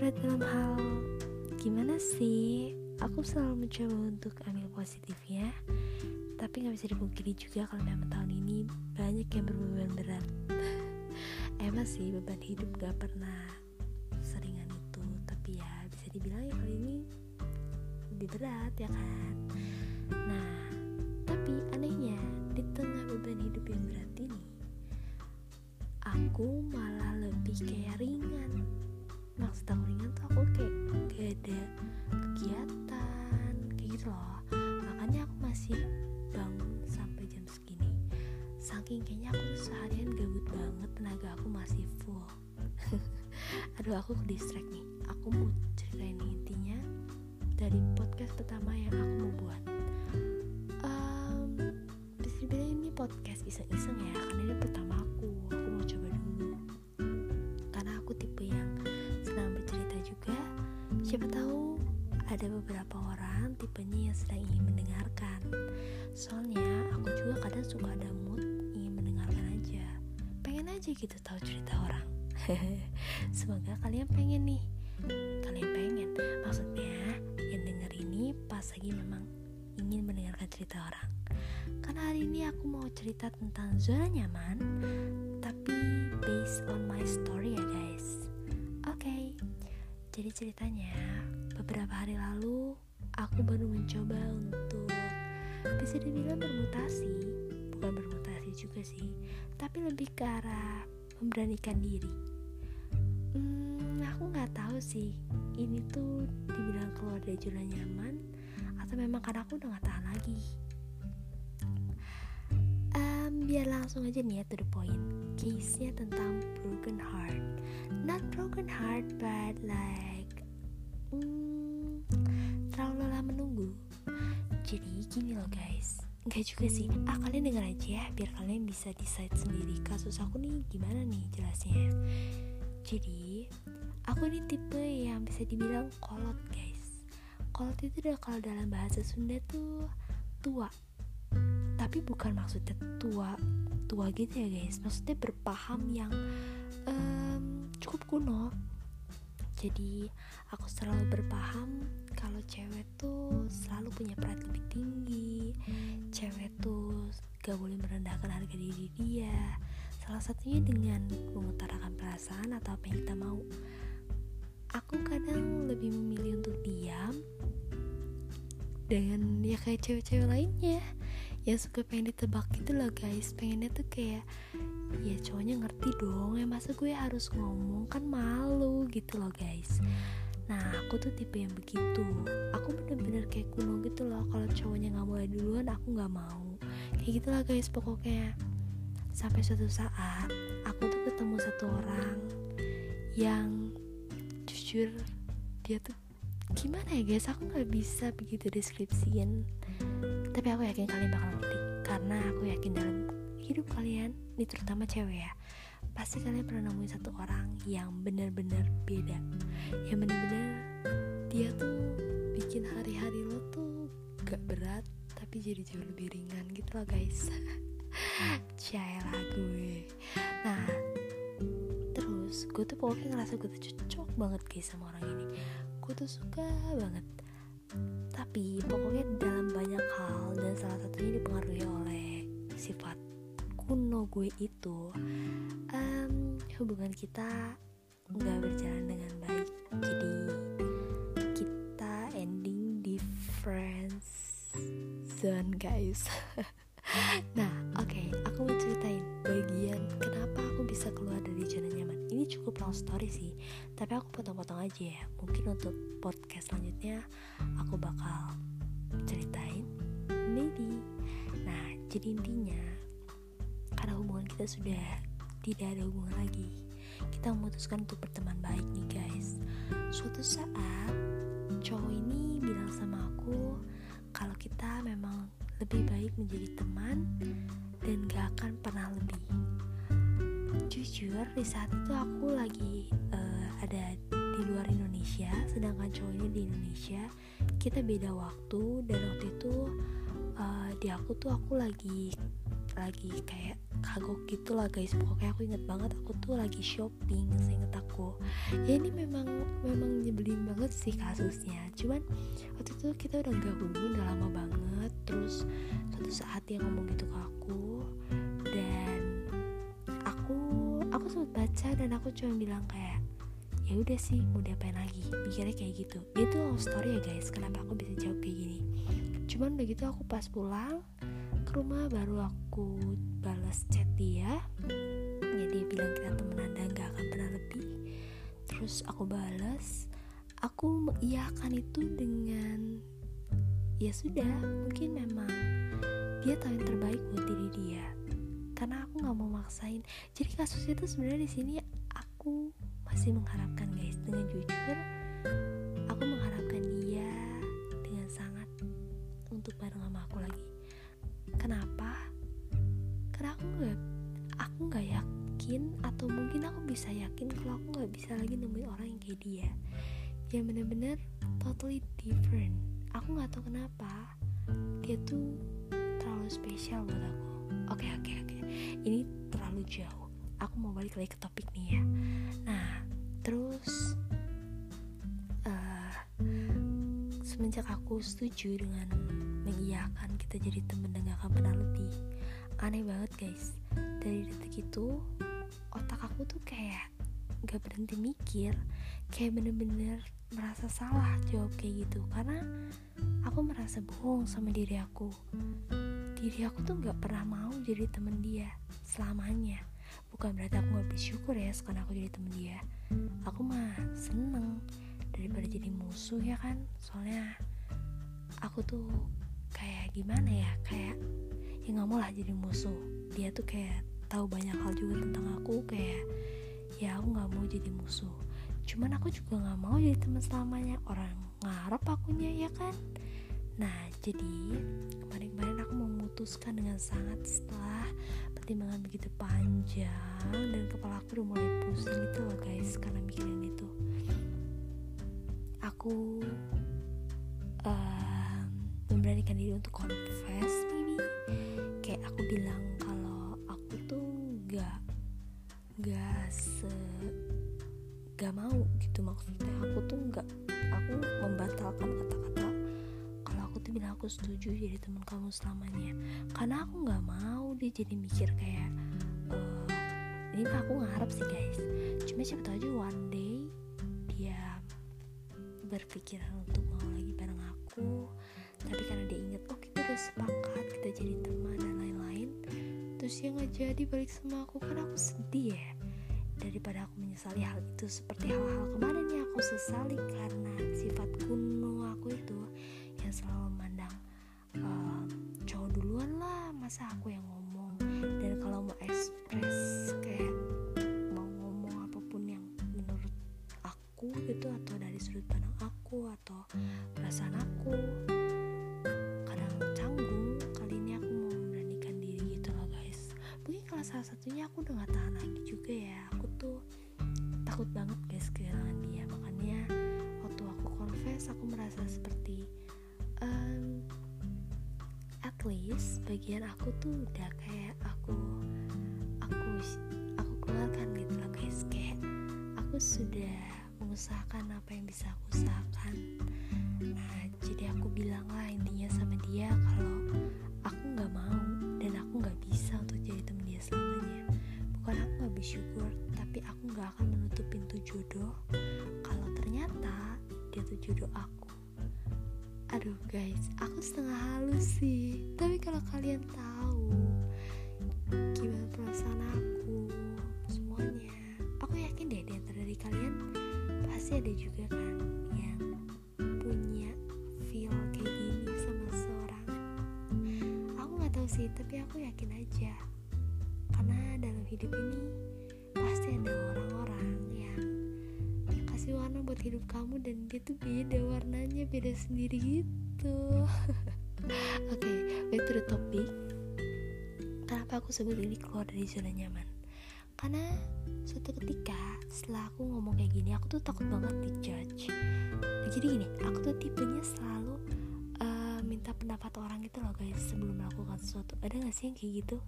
berat dalam hal gimana sih? Aku selalu mencoba untuk ambil positifnya tapi nggak bisa dipungkiri juga kalau memang tahun ini banyak yang berbeban berat. Emang sih beban hidup gak pernah seringan itu. Tapi ya bisa dibilang ya kali ini lebih berat ya kan? Nah tapi anehnya di tengah beban hidup yang berat ini aku malah lebih kayak ringan maksud aku ringan tuh aku kayak gak ada kegiatan kayak gitu loh. Makanya aku masih bangun sampai jam segini. Saking kayaknya aku seharian gabut banget tenaga aku masih full. Aduh aku ke distract nih. Aku mau ceritain intinya dari podcast pertama yang aku mau buat orang tipenya yang sedang ingin mendengarkan. Soalnya aku juga kadang suka ada mood ingin mendengarkan aja. Pengen aja gitu tahu cerita orang. Semoga kalian pengen nih. Kalian pengen. Maksudnya yang denger ini pas lagi memang ingin mendengarkan cerita orang. Karena hari ini aku mau cerita tentang zona nyaman tapi based on my story ya guys. Oke. Okay. jadi ceritanya beberapa hari lalu aku baru mencoba untuk bisa dibilang bermutasi. Bukan bermutasi juga sih tapi lebih ke arah memberanikan diri. Hmm, aku nggak tahu sih ini tuh dibilang keluar dari zona nyaman atau memang karena aku udah nggak tahan lagi? Um, biar langsung aja nih ya to the point. Case nya tentang broken heart. Not broken heart but like gini loh guys. Enggak juga sih. Ah kalian denger aja ya Biar kalian bisa decide sendiri. Kasus aku nih gimana nih jelasnya. Jadi Aku ini tipe yang bisa dibilang kolot guys. Kolot itu udah kalau dalam bahasa Sunda tuh Tua. Tapi bukan maksudnya tua Tua gitu ya guys. Maksudnya berpaham yang um, Cukup kuno. Jadi aku selalu berpaham kalau cewek tuh selalu punya pride lebih tinggi. Cewek tuh gak boleh merendahkan harga diri dia. Salah satunya dengan mengutarakan perasaan atau apa yang kita mau. Aku kadang lebih memilih untuk diam dengan ya kayak cewek-cewek lainnya. Yang suka pengen ditebak gitu loh guys. Pengennya tuh kayak ya cowoknya ngerti dong ya masa gue harus ngomong kan malu gitu loh guys nah aku tuh tipe yang begitu. Aku bener-bener kayak kuno gitu loh kalau cowoknya nggak mulai duluan aku nggak mau. Kayak gitulah guys pokoknya sampai suatu saat aku tuh ketemu satu orang yang jujur dia tuh gimana ya guys aku nggak bisa begitu deskripsiin. Tapi aku yakin kalian bakal ngerti karena aku yakin dalam hidup kalian ini terutama cewek ya pasti kalian pernah nemuin satu orang yang bener-bener beda. Yang bener-bener dia tuh bikin hari-hari lo tuh gak berat tapi jadi jauh lebih ringan gitu loh guys. Cailah gue. Nah terus gue tuh pokoknya ngerasa gue tuh cocok banget guys sama orang ini. Gue tuh suka banget. Tapi pokoknya dalam banyak hal dan salah satunya dipengaruhi oleh sifat kuno gue itu um, hubungan kita nggak berjalan dengan baik. Jadi kita ending di friends zone guys. Nah oke okay, aku mau ceritain bagian kenapa aku bisa keluar dari zona nyaman. Ini cukup long story sih tapi aku potong-potong aja ya. Mungkin untuk podcast selanjutnya aku bakal ceritain maybe. Nah jadi intinya karena hubungan kita sudah tidak ada hubungan lagi. Kita memutuskan untuk berteman baik nih guys. Suatu saat cowok ini bilang sama aku kalau kita memang lebih baik menjadi teman dan gak akan pernah lebih. Jujur di saat itu aku lagi uh, ada di luar Indonesia sedangkan cowok ini di Indonesia. Kita beda waktu dan waktu itu uh, di aku tuh aku lagi lagi kayak kagok gitu lah guys. Pokoknya aku inget banget aku tuh lagi shopping seinget aku. Ya ini memang memang nyebelin banget sih kasusnya. Cuman waktu itu kita udah gak udah lama banget. Terus suatu saat dia ngomong gitu ke aku. Dan aku aku sempat baca dan aku cuma bilang kayak ya udah sih mau diapain lagi? Mikirnya kayak gitu. Dia tuh love story ya guys kenapa aku bisa jawab kayak gini. Cuman begitu aku pas pulang ke rumah baru aku balas chat dia ya dia bilang kita temenan dan gak akan pernah lebih. Terus aku balas aku mengiyakan itu dengan ya sudah mungkin memang dia tahu yang terbaik buat diri dia. Karena aku nggak mau maksain. Jadi kasus itu sebenarnya di sini aku masih mengharapkan guys dengan jujur bisa yakin kalau aku nggak bisa lagi nemuin orang yang kayak dia. Yang bener-bener totally different. Aku nggak tahu kenapa dia tuh terlalu spesial buat aku. Oke oke oke. Ini terlalu jauh. Aku mau balik lagi ke topik nih ya. Nah terus uh, semenjak aku setuju dengan mengiyakan kita jadi temen dan gak akan pernah lebih. Aneh banget guys. Dari detik itu otak aku tuh kayak gak berhenti mikir kayak bener-bener merasa salah jawab kayak gitu. Karena aku merasa bohong sama diri aku. Diri aku tuh gak pernah mau jadi temen dia selamanya. Bukan berarti aku gak bersyukur ya sekarang aku jadi temen dia. Aku mah seneng daripada jadi musuh ya kan. Soalnya aku tuh kayak gimana ya kayak ya nggak mau lah jadi musuh. Dia tuh kayak tahu banyak hal juga tentang aku kayak ya aku nggak mau jadi musuh. Cuman aku juga nggak mau jadi teman selamanya. Orang ngarep akunya ya kan? Nah jadi kemarin-kemarin aku memutuskan dengan sangat setelah pertimbangan begitu panjang dan kepala aku udah mulai pusing itu loh guys karena mikirin itu. Aku uh, memberanikan diri untuk confess maybe. Kayak aku bilang setuju jadi teman kamu selamanya. Karena aku gak mau dia jadi mikir kayak uh, ini mah aku ngarep sih guys. Cuma siapa tahu aja one day dia berpikiran untuk mau lagi bareng aku. Tapi karena dia inget oh kita udah sepakat kita jadi teman dan lain-lain terus dia nggak jadi balik sama aku. Kan aku sedih ya daripada aku menyesali hal itu seperti hal-hal kemarin yang aku sesali. Karena sifat kuno aku itu yang selalu masa aku yang ngomong. Dan kalau mau ekspres kayak mau ngomong apa pun yang menurut aku gitu atau dari sudut pandang aku atau perasaan aku salah satunya aku udah gak tahan lagi juga ya. Aku tuh takut banget guys kehilangan dia. Makanya waktu aku confess aku merasa seperti least bagian aku tuh udah kayak aku aku aku keluarkan gitu loh guys. Kayak aku sudah mengusahakan apa yang bisa aku usahakan. Nah jadi aku bilang lah intinya sama dia kalau aku nggak mau dan aku nggak bisa untuk jadi teman dia selamanya. Bukan aku nggak bersyukur tapi aku nggak akan menutup pintu jodoh. Kalau ternyata dia tuh jodoh aku aduh guys aku setengah halus sih. Tapi kalau kalian tahu gimana perasaan aku semuanya aku yakin deh di antara dari kalian pasti ada juga kan yang punya feel kayak gini sama seseorang. Aku nggak tahu sih tapi aku yakin aja. Karena dalam hidup ini pasti ada orang-orang kasih warna buat hidup kamu dan dia tuh beda warnanya beda sendiri gitu. Oke okay, back to the topic. Kenapa aku sebut ini keluar dari zona nyaman? Karena suatu ketika setelah aku ngomong kayak gini aku tuh takut banget dijudge. Jadi gini aku tuh tipenya selalu uh, minta pendapat orang gitu loh guys sebelum melakukan sesuatu. Ada gak sih yang kayak gitu?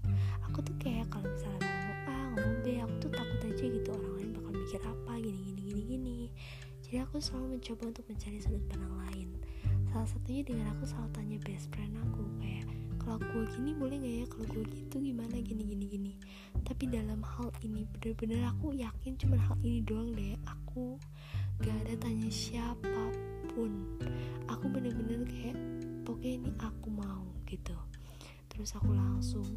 Aku tuh kayak kalau misalnya ngomong A ngomong B aku tuh takut aja gitu orang mikir apa gini gini gini gini. Jadi aku selalu mencoba untuk mencari sudut pandang lain. Salah satunya dengan aku selalu tanya best friend aku kayak kalau gue gini boleh gak ya? Kalau gue gitu gimana? Gini gini gini. Tapi dalam hal ini bener-bener aku yakin cuma hal ini doang deh. Aku gak ada tanya siapa pun. Aku bener-bener kayak pokoknya ini aku mau gitu. Terus aku langsung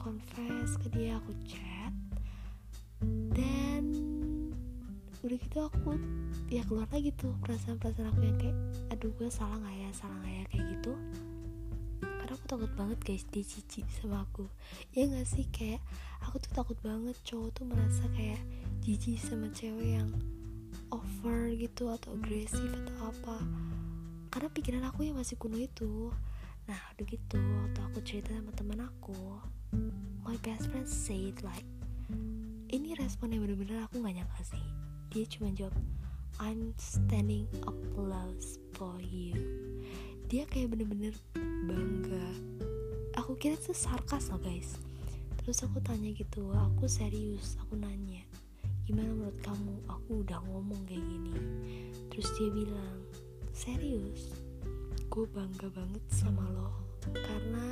confess ke dia aku chat. Dan udah gitu aku ya keluar lagi tuh perasaan-perasaan aku yang kayak aduh gue salah gak ya? Salah gak ya? Kayak gitu. Karena aku takut banget guys dia cici sama aku. Ya gak sih? Kayak aku tuh takut banget cowok tuh merasa kayak jijik sama cewek yang over gitu atau agresif atau apa. Karena pikiran aku yang masih kuno itu. Nah udah gitu waktu aku cerita sama teman aku my best friend said like ini responnya bener-bener aku gak nyangka sih dia cuma jawab I'm standing applause for you. Dia kayak bener-bener bangga. Aku kira itu sarkas loh guys. Terus aku tanya gitu aku serius aku nanya gimana menurut kamu? Aku udah ngomong kayak gini. Terus dia bilang serius? Gue bangga banget sama lo karena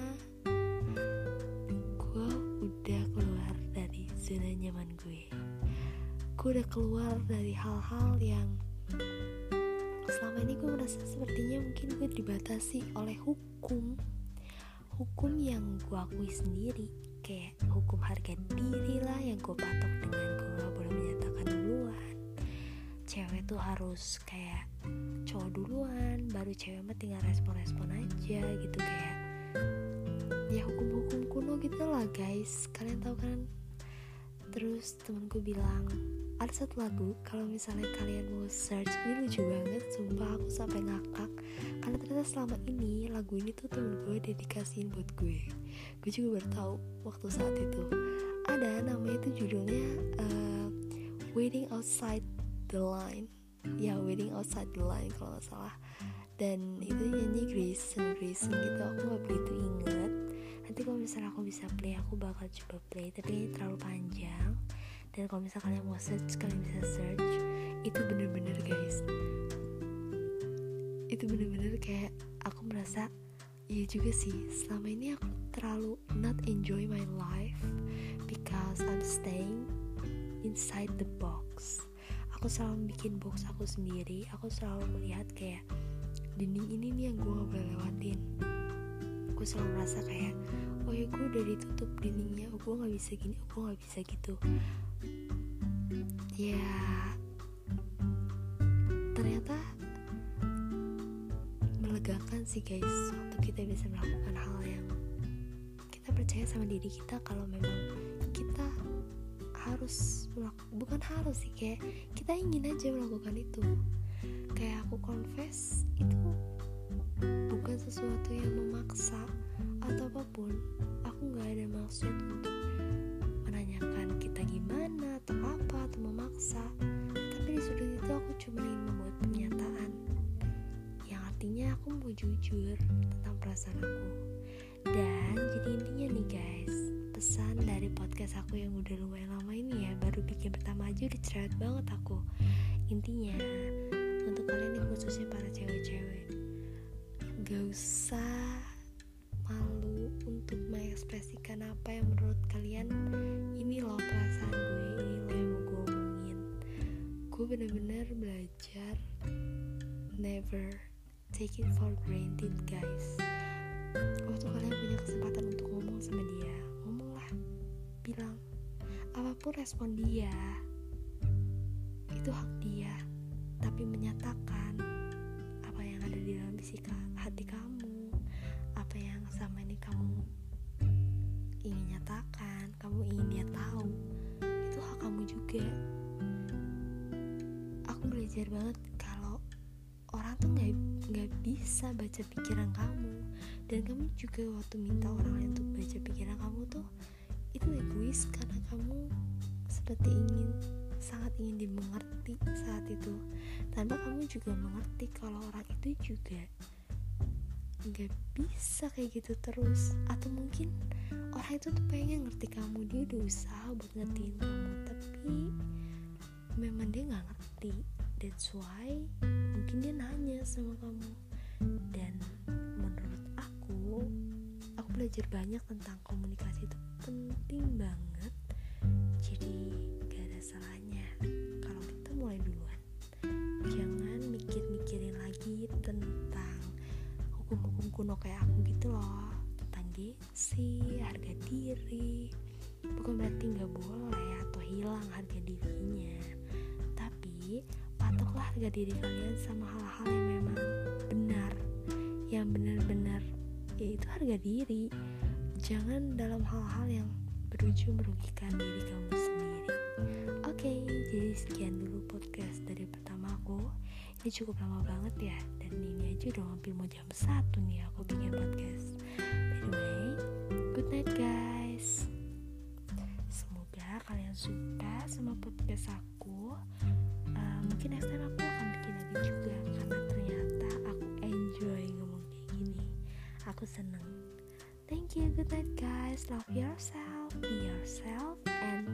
gue udah keluar dari zona nyaman gue gue udah keluar dari hal-hal yang selama ini gue merasa sepertinya mungkin gue dibatasi oleh hukum. Hukum yang gue akui sendiri kayak hukum harga diri lah yang gue patok dengan gue gak boleh menyatakan duluan. Cewek tuh harus kayak cowok duluan baru cewek mah tinggal respon-respon aja gitu kayak ya hukum-hukum kuno gitu lah guys. Kalian tahu kan? Terus temenku bilang ada satu lagu kalau misalnya kalian mau search ini lucu banget sumpah aku sampai ngakak. Karena ternyata selama ini lagu ini tuh temen gue dedikasiin buat gue. Gue juga baru tahu waktu saat itu. Ada namanya itu judulnya uh, Waiting Outside the Line. Ya Waiting Outside the Line kalau nggak salah. Dan itu nyanyi Grayson Grayson gitu aku nggak begitu inget nanti kalau misalnya aku bisa play aku bakal coba play tapi terlalu panjang dan kalau misalnya kalian mau search kalian bisa search. Itu bener-bener guys. Itu bener-bener kayak aku merasa iya juga sih. Selama ini aku terlalu not enjoy my life because I'm staying inside the box. Aku selalu bikin box aku sendiri. Aku selalu melihat kayak dinding ini nih yang gue gak boleh lewatin. Aku selalu merasa kayak oh ya gue udah ditutup dindingnya. Oh gue gak bisa gini oh gue gak bisa gitu ya ternyata melegakan sih guys waktu kita bisa melakukan hal yang kita percaya sama diri kita kalau memang kita harus bukan harus sih kayak kita ingin aja melakukan itu. Kayak aku confess itu bukan sesuatu yang memaksa atau apa pun. Aku nggak ada maksud untuk gimana atau apa atau memaksa. Tapi di sudut itu aku cuma ingin membuat pernyataan. Yang artinya aku mau jujur tentang perasaan aku. Dan jadi intinya nih guys pesan dari podcast aku yang udah lumayan lama ini ya baru bikin pertama aja udah cerewet banget aku. Intinya untuk kalian yang khususnya para cewek-cewek gak usah malu untuk mengekspresikan apa yang menurut kalian ini loh perasaan gue ini loh yang mau gue omongin. Gue bener-bener belajar never take it for granted guys. Waktu kalian punya kesempatan untuk ngomong sama dia ngomonglah bilang apa pun respon dia itu hak dia. Tapi menyatakan apa yang ada di dalam isi hati kamu apa yang sama ini kamu ingin nyatakan kamu ingin dia tahu itu hak kamu juga. Aku belajar banget kalau orang tuh nggak nggak bisa baca pikiran kamu. Dan kamu juga waktu minta orang lain untuk baca pikiran kamu tuh itu egois karena kamu seperti ingin sangat ingin dimengerti saat itu. Tanpa kamu juga mengerti kalau orang itu juga nggak bisa kayak gitu terus. Atau mungkin orang itu tuh pengen ngerti kamu dia udah usaha buat ngertiin kamu tapi memang dia nggak ngerti. That's why mungkin dia nanya sama kamu. Dan menurut aku aku belajar banyak tentang komunikasi itu penting banget. Jadi gak ada salahnya kuno kayak aku gitu loh. Tentang gengsi harga diri. Bukan berarti nggak boleh atau hilang harga dirinya. Tapi patoklah harga diri kalian sama hal-hal yang memang benar. Yang benar-benar yaitu harga diri. Jangan dalam hal-hal yang berujung merugikan diri kamu sendiri. Oke jadi sekian dulu podcast dari pertama aku. Ini cukup lama banget ya dan ini aja udah hampir mau jam satu nih aku bikin podcast. By the way good night guys. Semoga kalian suka sama podcast aku. Uh, mungkin next time aku akan bikin lagi juga karena ternyata aku enjoy ngomong kayak gini. Aku seneng. Thank you. Good night guys. Love yourself be yourself and